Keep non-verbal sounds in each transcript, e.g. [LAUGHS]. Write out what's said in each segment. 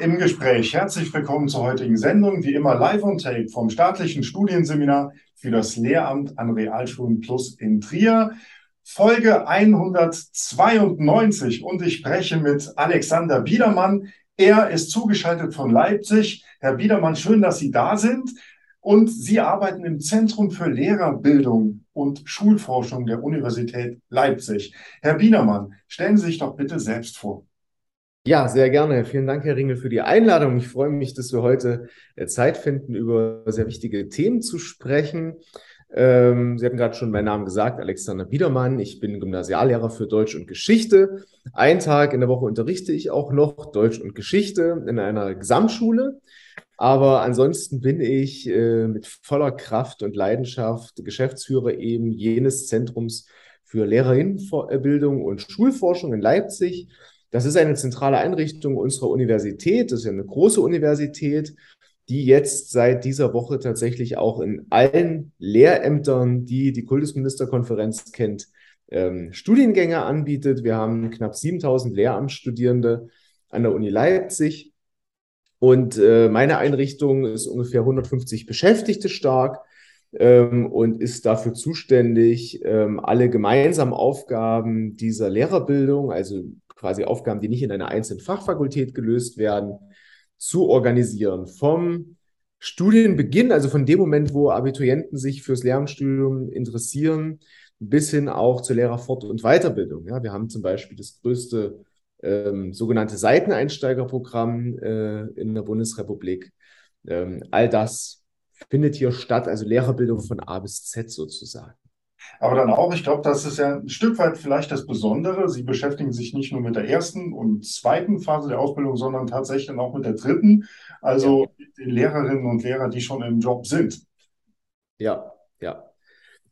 im Gespräch. Herzlich willkommen zur heutigen Sendung, wie immer live on tape vom staatlichen Studienseminar für das Lehramt an Realschulen Plus in Trier. Folge 192 und ich spreche mit Alexander Biedermann. Er ist zugeschaltet von Leipzig. Herr Biedermann, schön, dass Sie da sind. Und Sie arbeiten im Zentrum für Lehrerbildung und Schulforschung der Universität Leipzig. Herr Biedermann, stellen Sie sich doch bitte selbst vor. Ja, sehr gerne. Vielen Dank, Herr Ringel, für die Einladung. Ich freue mich, dass wir heute äh, Zeit finden, über sehr wichtige Themen zu sprechen. Ähm, Sie hatten gerade schon meinen Namen gesagt, Alexander Biedermann. Ich bin Gymnasiallehrer für Deutsch und Geschichte. Einen Tag in der Woche unterrichte ich auch noch Deutsch und Geschichte in einer Gesamtschule. Aber ansonsten bin ich äh, mit voller Kraft und Leidenschaft Geschäftsführer eben jenes Zentrums für Lehrerinnenbildung und Schulforschung in Leipzig das ist eine zentrale Einrichtung unserer Universität. Das ist ja eine große Universität, die jetzt seit dieser Woche tatsächlich auch in allen Lehrämtern, die die Kultusministerkonferenz kennt, ähm, Studiengänge anbietet. Wir haben knapp 7000 Lehramtsstudierende an der Uni Leipzig. Und äh, meine Einrichtung ist ungefähr 150 Beschäftigte stark ähm, und ist dafür zuständig, ähm, alle gemeinsamen Aufgaben dieser Lehrerbildung, also quasi Aufgaben, die nicht in einer einzelnen Fachfakultät gelöst werden, zu organisieren. Vom Studienbeginn, also von dem Moment, wo Abiturienten sich fürs Lehramtsstudium interessieren, bis hin auch zur Lehrerfort- und Weiterbildung. Ja, wir haben zum Beispiel das größte ähm, sogenannte Seiteneinsteigerprogramm äh, in der Bundesrepublik. Ähm, all das findet hier statt, also Lehrerbildung von A bis Z sozusagen. Aber dann auch, ich glaube, das ist ja ein Stück weit vielleicht das Besondere. Sie beschäftigen sich nicht nur mit der ersten und zweiten Phase der Ausbildung, sondern tatsächlich auch mit der dritten, also ja. den Lehrerinnen und Lehrern, die schon im Job sind. Ja, ja.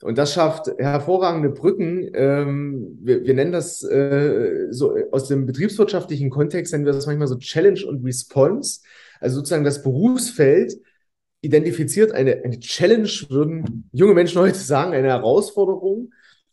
Und das schafft hervorragende Brücken. Ähm, wir, wir, nennen das äh, so aus dem betriebswirtschaftlichen Kontext, nennen wir das manchmal so Challenge und Response. Also sozusagen das Berufsfeld identifiziert eine, eine Challenge, würden junge Menschen heute sagen, eine Herausforderung.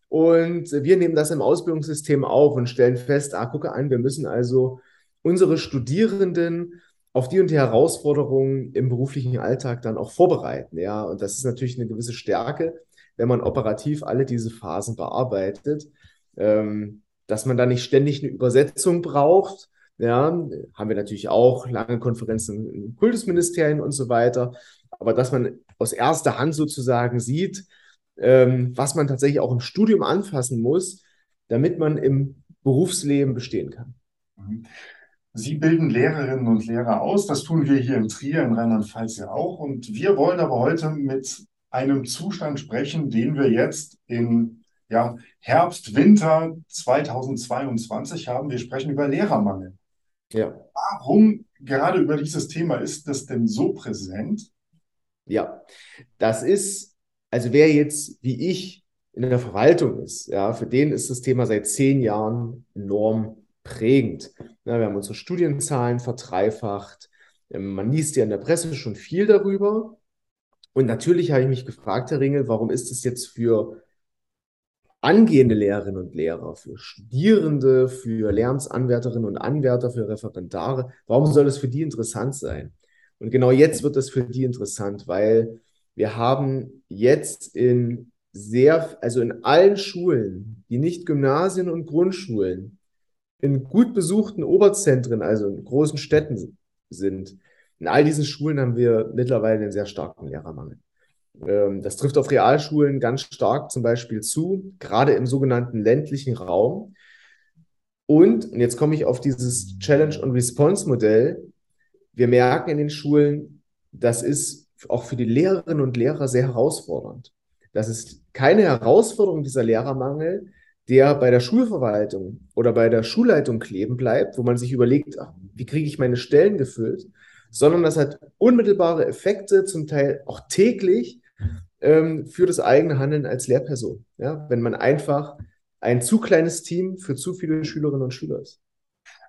Und wir nehmen das im Ausbildungssystem auf und stellen fest, ah, gucke an, wir müssen also unsere Studierenden auf die und die Herausforderungen im beruflichen Alltag dann auch vorbereiten. Ja, und das ist natürlich eine gewisse Stärke, wenn man operativ alle diese Phasen bearbeitet, ähm, dass man da nicht ständig eine Übersetzung braucht, ja, haben wir natürlich auch lange Konferenzen in Kultusministerien und so weiter. Aber dass man aus erster Hand sozusagen sieht, ähm, was man tatsächlich auch im Studium anfassen muss, damit man im Berufsleben bestehen kann. Mhm. Sie bilden Lehrerinnen und Lehrer aus. Das tun wir hier in Trier, in Rheinland-Pfalz ja auch. Und wir wollen aber heute mit einem Zustand sprechen, den wir jetzt in ja, Herbst, Winter 2022 haben. Wir sprechen über Lehrermangel. Ja. Warum gerade über dieses Thema ist das denn so präsent? Ja, das ist, also wer jetzt wie ich in der Verwaltung ist, ja, für den ist das Thema seit zehn Jahren enorm prägend. Ja, wir haben unsere Studienzahlen verdreifacht. Ähm, man liest ja in der Presse schon viel darüber. Und natürlich habe ich mich gefragt, Herr Ringel, warum ist es jetzt für angehende Lehrerinnen und Lehrer, für Studierende, für Lernsanwärterinnen und Anwärter, für Referendare, warum soll es für die interessant sein? Und genau jetzt wird das für die interessant, weil wir haben jetzt in sehr, also in allen Schulen, die nicht Gymnasien und Grundschulen, in gut besuchten Oberzentren, also in großen Städten sind, in all diesen Schulen haben wir mittlerweile einen sehr starken Lehrermangel. Ähm, das trifft auf Realschulen ganz stark zum Beispiel zu, gerade im sogenannten ländlichen Raum. Und, und jetzt komme ich auf dieses Challenge- und Response-Modell. Wir merken in den Schulen, das ist auch für die Lehrerinnen und Lehrer sehr herausfordernd. Das ist keine Herausforderung dieser Lehrermangel, der bei der Schulverwaltung oder bei der Schulleitung kleben bleibt, wo man sich überlegt, ach, wie kriege ich meine Stellen gefüllt, sondern das hat unmittelbare Effekte, zum Teil auch täglich ähm, für das eigene Handeln als Lehrperson. Ja? Wenn man einfach ein zu kleines Team für zu viele Schülerinnen und Schüler ist.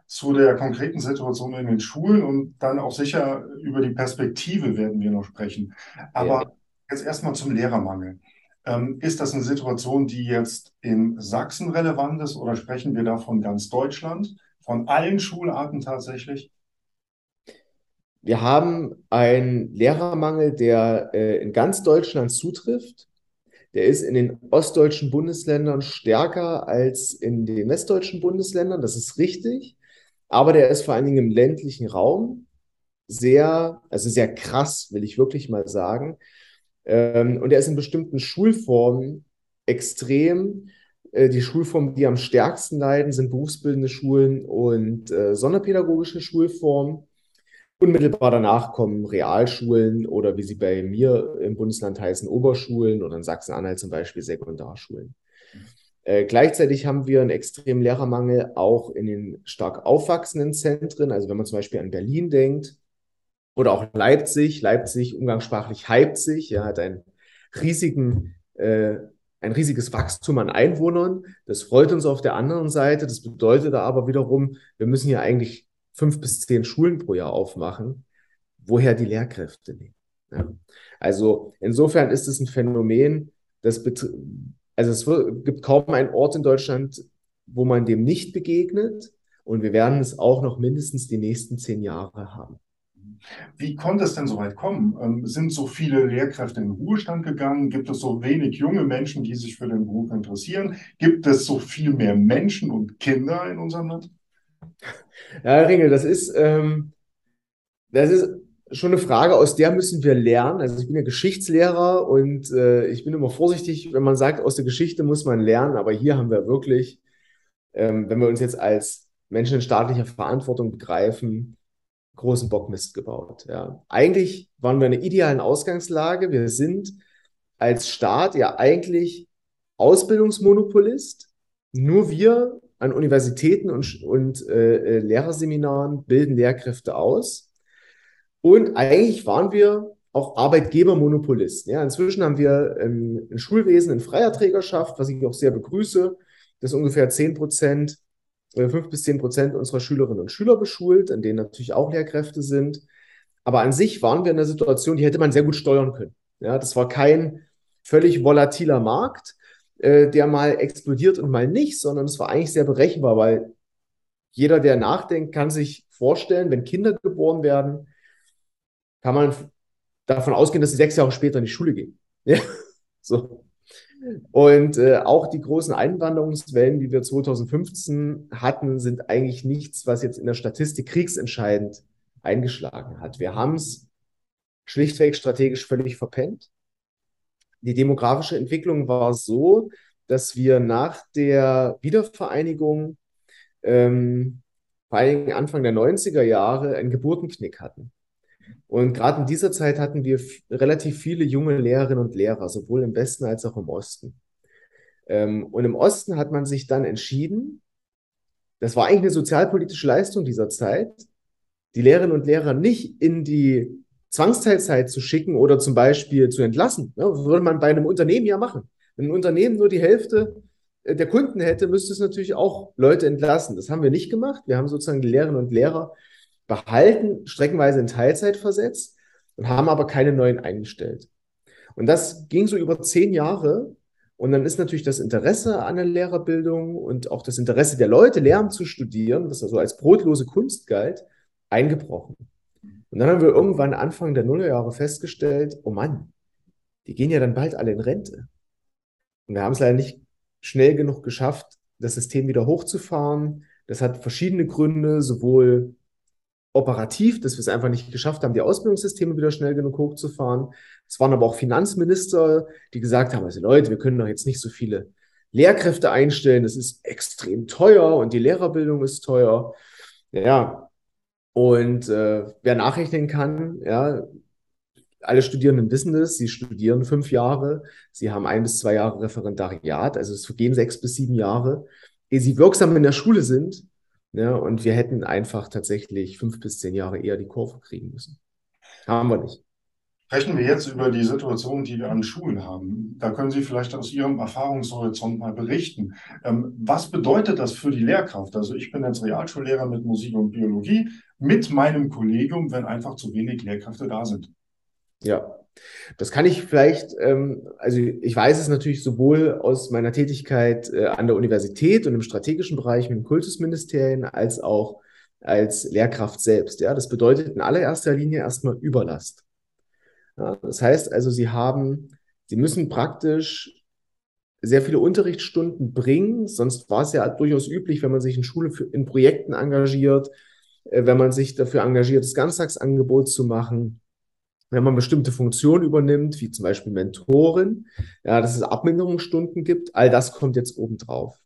Zu der konkreten Situation in den Schulen und dann auch sicher über die Perspektive werden wir noch sprechen. Aber ja. jetzt erstmal zum Lehrermangel. Ähm, ist das eine Situation, die jetzt in Sachsen relevant ist oder sprechen wir da von ganz Deutschland, von allen Schularten tatsächlich? wir haben einen Lehrermangel, der äh, in ganz Deutschland zutrifft. Der ist in den ostdeutschen Bundesländern stärker als in den westdeutschen Bundesländern. Das ist richtig. Aber der ist vor allen Dingen im ländlichen Raum sehr, also sehr krass, will ich wirklich mal sagen. Ähm, und er ist in bestimmten Schulformen extrem. Äh, die Schulformen, die am stärksten leiden, sind berufsbildende Schulen und äh, sonderpädagogische Schulformen. Unmittelbar danach kommen Realschulen oder wie sie bei mir im Bundesland heißen, Oberschulen oder in Sachsen-Anhalt zum Beispiel Sekundarschulen. Äh, gleichzeitig haben wir einen extremen Lehrermangel auch in den stark aufwachsenden Zentren. Also wenn man zum Beispiel an Berlin denkt oder auch Leipzig, Leipzig umgangssprachlich Leipzig, ja, hat einen riesigen, äh, ein riesiges Wachstum an Einwohnern. Das freut uns auf der anderen Seite. Das bedeutet aber wiederum, wir müssen hier eigentlich fünf bis zehn Schulen pro Jahr aufmachen. Woher die Lehrkräfte nehmen. Ja. Also insofern ist es ein Phänomen, das also es gibt kaum einen Ort in Deutschland, wo man dem nicht begegnet. Und wir werden es auch noch mindestens die nächsten zehn Jahre haben. Wie konnte es denn so weit kommen? Ähm, sind so viele Lehrkräfte in den Ruhestand gegangen? Gibt es so wenig junge Menschen, die sich für den Beruf interessieren? Gibt es so viel mehr Menschen und Kinder in unserem Land? Ja, Herr Ringel, das ist, ähm, das ist schon eine Frage, aus der müssen wir lernen. Also ich bin ja Geschichtslehrer und äh, ich bin immer vorsichtig, wenn man sagt, aus der Geschichte muss man lernen, aber hier haben wir wirklich, ähm, wenn wir uns jetzt als Menschen in staatlicher Verantwortung begreifen, großen Bockmist gebaut. Ja. Eigentlich waren wir in einer idealen Ausgangslage. Wir sind als Staat ja eigentlich Ausbildungsmonopolist. Nur wir an Universitäten und, und äh, äh Lehrerseminaren bilden Lehrkräfte aus. Und eigentlich waren wir auch Arbeitgebermonopolisten. Ja, inzwischen haben wir ein, ein Schulwesen in freier Trägerschaft, was ich auch sehr begrüße, das ungefähr 10 Prozent, äh, 5 bis 10 Prozent unserer Schülerinnen und Schüler beschult, an denen natürlich auch Lehrkräfte sind. Aber an sich waren wir in einer Situation, die hätte man sehr gut steuern können. Ja, das war kein völlig volatiler Markt, äh, der mal explodiert und mal nicht, sondern es war eigentlich sehr berechenbar, weil jeder, der nachdenkt, kann sich vorstellen, wenn Kinder geboren werden, kann man davon ausgehen, dass sie sechs Jahre später in die Schule gehen. [LAUGHS] Ja, so. Und äh, auch die großen Einwanderungswellen, die wir 2015 hatten, sind eigentlich nichts, was jetzt in der Statistik kriegsentscheidend eingeschlagen hat. Wir haben es schlichtweg strategisch völlig verpennt. Die demografische Entwicklung war so, dass wir nach der Wiedervereinigung ähm, vor allen Dingen Anfang der 90er Jahre einen Geburtenknick hatten. Und gerade in dieser Zeit hatten wir relativ viele junge Lehrerinnen und Lehrer, sowohl im Westen als auch im Osten. Ähm, und im Osten hat man sich dann entschieden, das war eigentlich eine sozialpolitische Leistung dieser Zeit, die Lehrerinnen und Lehrer nicht in die Zwangsteilzeit zu schicken oder zum Beispiel zu entlassen. Das würde man bei einem Unternehmen ja machen. Wenn ein Unternehmen nur die Hälfte äh, der Kunden hätte, müsste es natürlich auch Leute entlassen. Das haben wir nicht gemacht. Wir haben sozusagen die Lehrerinnen und Lehrer behalten, streckenweise in Teilzeit versetzt und haben aber keine neuen eingestellt. Und das ging so über zehn Jahre. Und dann ist natürlich das Interesse an der Lehrerbildung und auch das Interesse der Leute, Lehramt zu studieren, was also als brotlose Kunst galt, eingebrochen. Und dann haben wir irgendwann Anfang der Nullerjahre festgestellt, oh Mann, die gehen ja dann bald alle in Rente. Und wir haben es leider nicht schnell genug geschafft, das System wieder hochzufahren. Das hat verschiedene Gründe, sowohl operativ, dass wir es einfach nicht geschafft haben, die Ausbildungssysteme wieder schnell genug hochzufahren. Es waren aber auch Finanzminister, die gesagt haben, also Leute, wir können doch jetzt nicht so viele Lehrkräfte einstellen, das ist extrem teuer und die Lehrerbildung ist teuer. Ja, und äh, wer nachrechnen kann, ja, alle Studierenden wissen das, sie studieren fünf Jahre, sie haben ein bis zwei Jahre Referendariat, also es vergehen sechs bis sieben Jahre, ehe sie wirksam in der Schule sind. Ja, und wir hätten einfach tatsächlich fünf bis zehn Jahre eher die Kurve kriegen müssen. Haben wir nicht. Sprechen wir jetzt über die Situation, die wir an Schulen haben. Da können Sie vielleicht aus Ihrem Erfahrungshorizont mal berichten. Ähm, was bedeutet das für die Lehrkraft? Also ich bin jetzt Realschullehrer mit Musik und Biologie mit meinem Kollegium, wenn einfach zu wenig Lehrkräfte da sind. Ja, das kann ich vielleicht, ähm, also ich weiß es natürlich sowohl aus meiner Tätigkeit äh, an der Universität und im strategischen Bereich mit den Kultusministerien als auch als Lehrkraft selbst. Ja, das bedeutet in allererster Linie erstmal Überlast. Ja, das heißt also, Sie haben, Sie müssen praktisch sehr viele Unterrichtsstunden bringen. Sonst war es ja durchaus üblich, wenn man sich in Schule für, in Projekten engagiert, äh, wenn man sich dafür engagiert, das Ganztagsangebot zu machen, wenn man bestimmte Funktionen übernimmt, wie zum Beispiel Mentoren, ja, dass es Abminderungsstunden gibt. All das kommt jetzt obendrauf.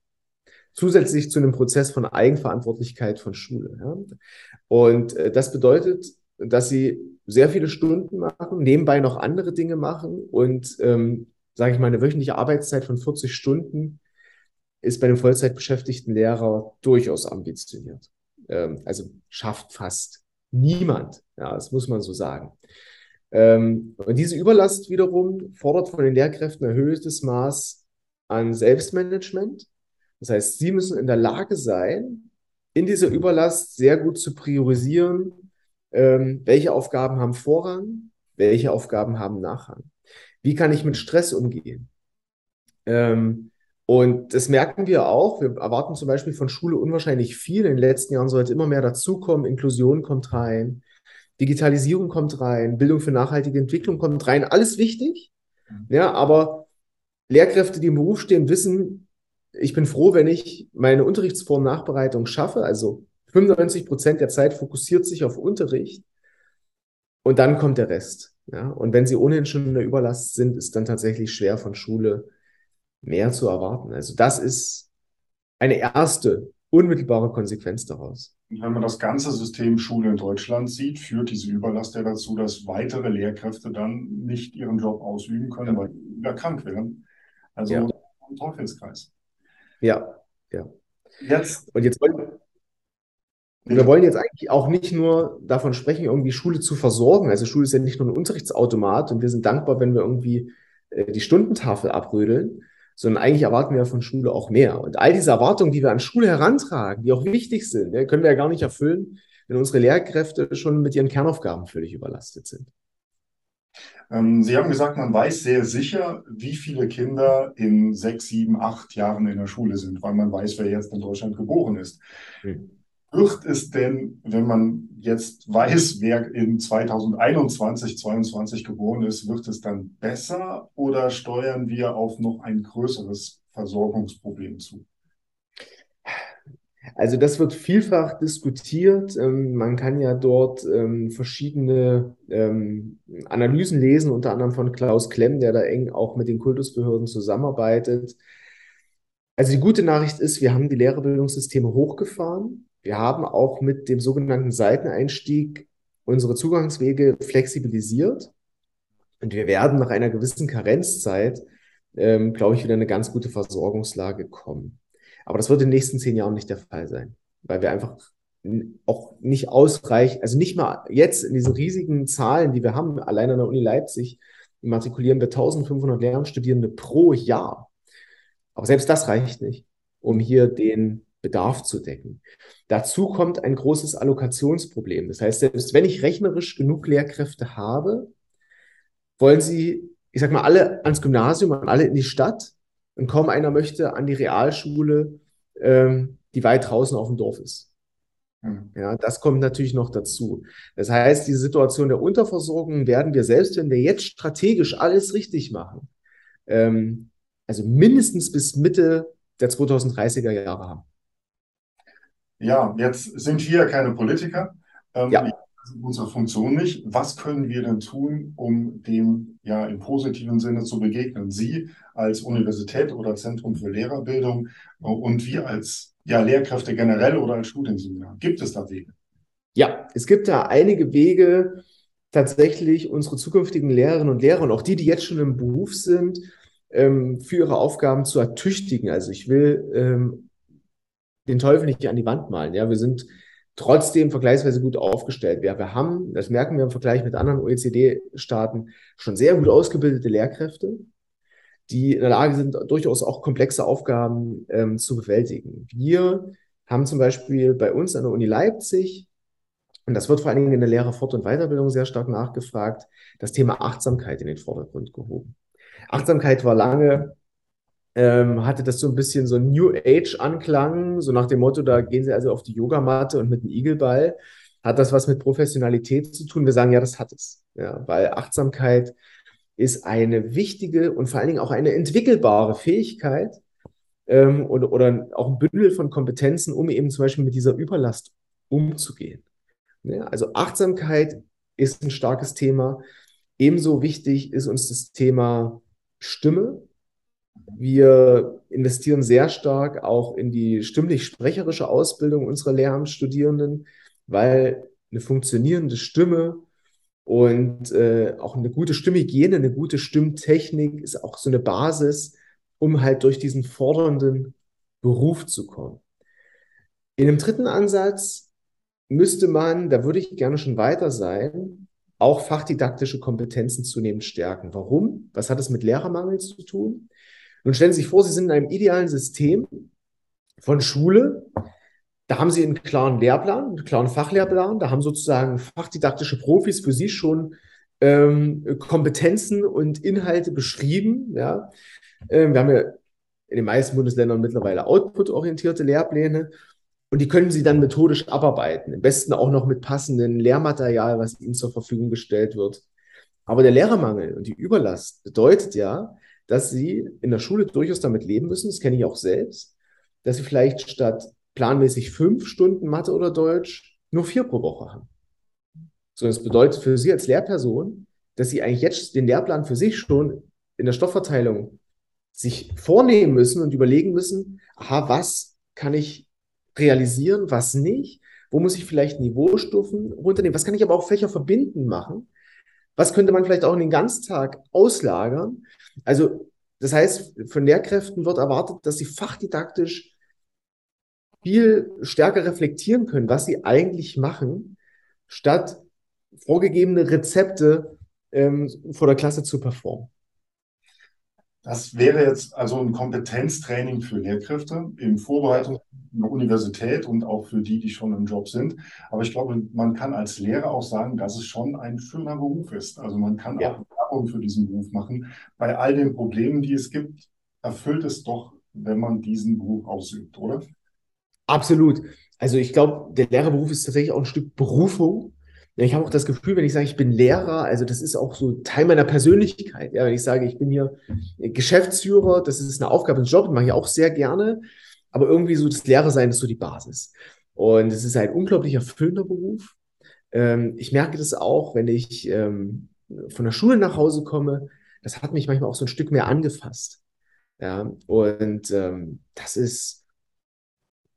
Zusätzlich zu einem Prozess von Eigenverantwortlichkeit von Schule. Ja. Und äh, das bedeutet, dass sie sehr viele Stunden machen, nebenbei noch andere Dinge machen und ähm, sage ich mal, eine wöchentliche Arbeitszeit von 40 Stunden ist bei einem Vollzeitbeschäftigten Lehrer durchaus ambitioniert. Ähm, also schafft fast niemand. Ja, das muss man so sagen. Ähm, und diese Überlast wiederum fordert von den Lehrkräften ein erhöhtes Maß an Selbstmanagement. Das heißt, sie müssen in der Lage sein, in dieser Überlast sehr gut zu priorisieren, ähm, welche Aufgaben haben Vorrang, welche Aufgaben haben Nachrang. Wie kann ich mit Stress umgehen? Ähm, und das merken wir auch. Wir erwarten zum Beispiel von Schule unwahrscheinlich viel. In den letzten Jahren sollte immer mehr dazukommen. Inklusion kommt rein, Digitalisierung kommt rein, Bildung für nachhaltige Entwicklung kommt rein. Alles wichtig. Mhm. Ja, aber Lehrkräfte, die im Beruf stehen, wissen, ich bin froh, wenn ich meine Unterrichtsform Nachbereitung schaffe. Also 95 Prozent der Zeit fokussiert sich auf Unterricht. Und dann kommt der Rest. Ja, und wenn sie ohnehin schon in der Überlast sind, ist dann tatsächlich schwer von Schule mehr zu erwarten. Also das ist eine erste unmittelbare Konsequenz daraus. Und wenn man das ganze System Schule in Deutschland sieht, führt diese Überlast ja dazu, dass weitere Lehrkräfte dann nicht ihren Job ausüben können, weil sie wieder krank werden. Also ja. ein Teufelskreis. Ja, ja. Jetzt, und jetzt wollen, wir wollen jetzt eigentlich auch nicht nur davon sprechen, irgendwie Schule zu versorgen. Also Schule ist ja nicht nur ein Unterrichtsautomat und wir sind dankbar, wenn wir irgendwie äh, die Stundentafel abrödeln, sondern eigentlich erwarten wir von Schule auch mehr. Und all diese Erwartungen, die wir an Schule herantragen, die auch wichtig sind, können wir ja gar nicht erfüllen, wenn unsere Lehrkräfte schon mit ihren Kernaufgaben völlig überlastet sind. Ähm, Sie haben gesagt, man weiß sehr sicher, wie viele Kinder in sechs, sieben, acht Jahren in der Schule sind, weil man weiß, wer jetzt in Deutschland geboren ist. Hm. Wird es denn, wenn man jetzt weiß, wer in 2021, 2022 geboren ist, wird es dann besser oder steuern wir auf noch ein größeres Versorgungsproblem zu? Also das wird vielfach diskutiert. Ähm, man kann ja dort ähm, verschiedene ähm, Analysen lesen, unter anderem von Klaus Klemm, der da eng auch mit den Kultusbehörden zusammenarbeitet. Also die gute Nachricht ist, wir haben die Lehrerbildungssysteme hochgefahren. Wir haben auch mit dem sogenannten Seiteneinstieg unsere Zugangswege flexibilisiert. Und wir werden nach einer gewissen Karenzzeit, ähm, glaube ich, wieder eine ganz gute Versorgungslage kommen. Aber das wird in den nächsten zehn Jahren nicht der Fall sein, weil wir einfach auch nicht ausreichend, also nicht mal jetzt in diesen riesigen Zahlen, die wir haben, allein an der Uni Leipzig matrikulieren wir 1500 Lehramtsstudierende pro Jahr. Aber selbst das reicht nicht, um hier den Bedarf zu decken. Dazu kommt ein großes Allokationsproblem. Das heißt, selbst wenn ich rechnerisch genug Lehrkräfte habe, wollen sie, ich sag mal, alle ans Gymnasium und alle in die Stadt und kaum einer möchte an die Realschule, ähm, die weit draußen auf dem Dorf ist. Hm. Ja, das kommt natürlich noch dazu. Das heißt, die Situation der Unterversorgung werden wir selbst, wenn wir jetzt strategisch alles richtig machen, ähm, also mindestens bis Mitte der 2030er Jahre haben. Ja, jetzt sind wir keine Politiker. Ähm, ja. Unsere Funktion nicht. Was können wir denn tun, um dem ja im positiven Sinne zu begegnen? Sie als Universität oder Zentrum für Lehrerbildung und wir als ja, Lehrkräfte generell oder als Studienseminar. Gibt es da Wege? Ja, es gibt da einige Wege, tatsächlich unsere zukünftigen Lehrerinnen und Lehrer und auch die, die jetzt schon im Beruf sind, ähm, für ihre Aufgaben zu ertüchtigen. Also ich will ähm, den Teufel nicht an die Wand malen. Ja, wir sind trotzdem vergleichsweise gut aufgestellt. Wir, wir haben, das merken wir im Vergleich mit anderen OECD-Staaten, schon sehr gut ausgebildete Lehrkräfte, die in der Lage sind, durchaus auch komplexe Aufgaben ähm, zu bewältigen. Wir haben zum Beispiel bei uns an der Uni Leipzig, und das wird vor allen Dingen in der Lehrerfort- und Weiterbildung sehr stark nachgefragt, das Thema Achtsamkeit in den Vordergrund gehoben. Achtsamkeit war lange ähm, hatte das so ein bisschen so New Age-Anklang, so nach dem Motto, da gehen sie also auf die Yogamatte und mit einem Igelball. Hat das was mit Professionalität zu tun? Wir sagen, ja, das hat es. Ja, weil Achtsamkeit ist eine wichtige und vor allen Dingen auch eine entwickelbare Fähigkeit ähm, oder, oder auch ein Bündel von Kompetenzen, um eben zum Beispiel mit dieser Überlast umzugehen. Ja, also Achtsamkeit ist ein starkes Thema. Ebenso wichtig ist uns das Thema Stimme. Wir investieren sehr stark auch in die stimmlich-sprecherische Ausbildung unserer Lehramtsstudierenden, weil eine funktionierende Stimme und äh, auch eine gute Stimmhygiene, eine gute Stimmtechnik ist auch so eine Basis, um halt durch diesen fordernden Beruf zu kommen. In dem dritten Ansatz müsste man, da würde ich gerne schon weiter sein, auch fachdidaktische Kompetenzen zunehmend stärken. Warum? Was hat es mit Lehrermangel zu tun? Nun stellen Sie sich vor, Sie sind in einem idealen System von Schule. Da haben Sie einen klaren Lehrplan, einen klaren Fachlehrplan. Da haben sozusagen fachdidaktische Profis für Sie schon ähm, Kompetenzen und Inhalte beschrieben. Ja. Ähm, wir haben ja in den meisten Bundesländern mittlerweile output-orientierte Lehrpläne. Und die können Sie dann methodisch abarbeiten. Am besten auch noch mit passendem Lehrmaterial, was Ihnen zur Verfügung gestellt wird. Aber der Lehrermangel und die Überlast bedeutet ja, dass Sie in der Schule durchaus damit leben müssen, das kenne ich auch selbst, dass Sie vielleicht statt planmäßig fünf Stunden Mathe oder Deutsch nur vier pro Woche haben. So, das bedeutet für Sie als Lehrperson, dass Sie eigentlich jetzt den Lehrplan für sich schon in der Stoffverteilung sich vornehmen müssen und überlegen müssen, aha, was kann ich realisieren, was nicht? Wo muss ich vielleicht Niveaustufen runternehmen? Was kann ich aber auch Fächer verbinden machen? Was könnte man vielleicht auch in den Ganztag auslagern? Also, das heißt, von Lehrkräften wird erwartet, dass sie fachdidaktisch viel stärker reflektieren können, was sie eigentlich machen, statt vorgegebene Rezepte ähm, vor der Klasse zu performen. Das wäre jetzt also ein Kompetenztraining für Lehrkräfte in Vorbereitung der Universität und auch für die, die schon im Job sind. Aber ich glaube, man kann als Lehrer auch sagen, dass es schon ein schöner Beruf ist. Also man kann ja. auch Werbung für diesen Beruf machen. Bei all den Problemen, die es gibt, erfüllt es doch, wenn man diesen Beruf ausübt, oder? Absolut. Also ich glaube, der Lehrerberuf ist tatsächlich auch ein Stück Berufung. Ich habe auch das Gefühl, wenn ich sage, ich bin Lehrer, also das ist auch so Teil meiner Persönlichkeit. Ja, wenn ich sage, ich bin hier Geschäftsführer, das ist eine Aufgabe, ein Job, mache ich auch sehr gerne. Aber irgendwie so das Lehrersein ist so die Basis. Und es ist ein unglaublich erfüllender Beruf. Ähm, ich merke das auch, wenn ich ähm, von der Schule nach Hause komme. Das hat mich manchmal auch so ein Stück mehr angefasst. Ja, und ähm, das ist,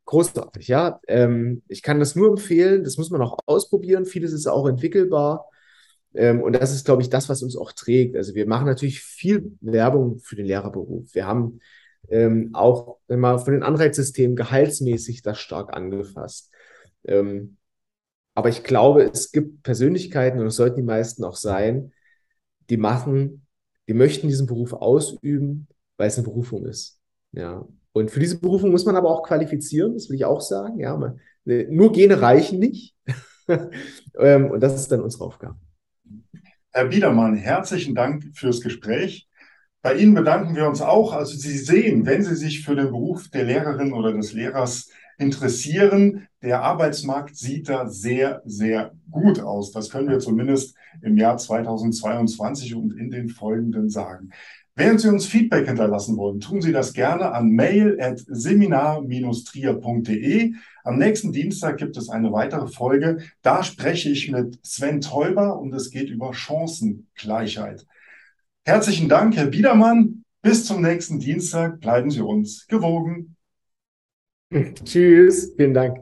großartig, ja. Ähm, ich kann das nur empfehlen, das muss man auch ausprobieren. Vieles ist auch entwickelbar. Ähm, und das ist, glaube ich, das, was uns auch trägt. Also wir machen natürlich viel Werbung für den Lehrerberuf. Wir haben ähm, auch immer von den Anreizsystemen gehaltsmäßig das stark angefasst. Ähm, aber ich glaube, es gibt Persönlichkeiten, und es sollten die meisten auch sein, die machen, die möchten diesen Beruf ausüben, weil es eine Berufung ist. Ja. Und für diese Berufung muss man aber auch qualifizieren, das will ich auch sagen. Ja, man, äh, nur Gene reichen nicht. [LAUGHS] Ähm, und das ist dann unsere Aufgabe. Herr Biedermann, herzlichen Dank fürs Gespräch. Bei Ihnen bedanken wir uns auch. Also Sie sehen, wenn Sie sich für den Beruf der Lehrerin oder des Lehrers interessieren, der Arbeitsmarkt sieht da sehr, sehr gut aus. Das können wir zumindest im Jahr 2022 und in den folgenden sagen. Während Sie uns Feedback hinterlassen wollen, tun Sie das gerne an mail.seminar-trier.de. Am nächsten Dienstag gibt es eine weitere Folge. Da spreche ich mit Sven Teuber und es geht über Chancengleichheit. Herzlichen Dank, Herr Biedermann. Bis zum nächsten Dienstag. Bleiben Sie uns gewogen. Tschüss. Vielen Dank.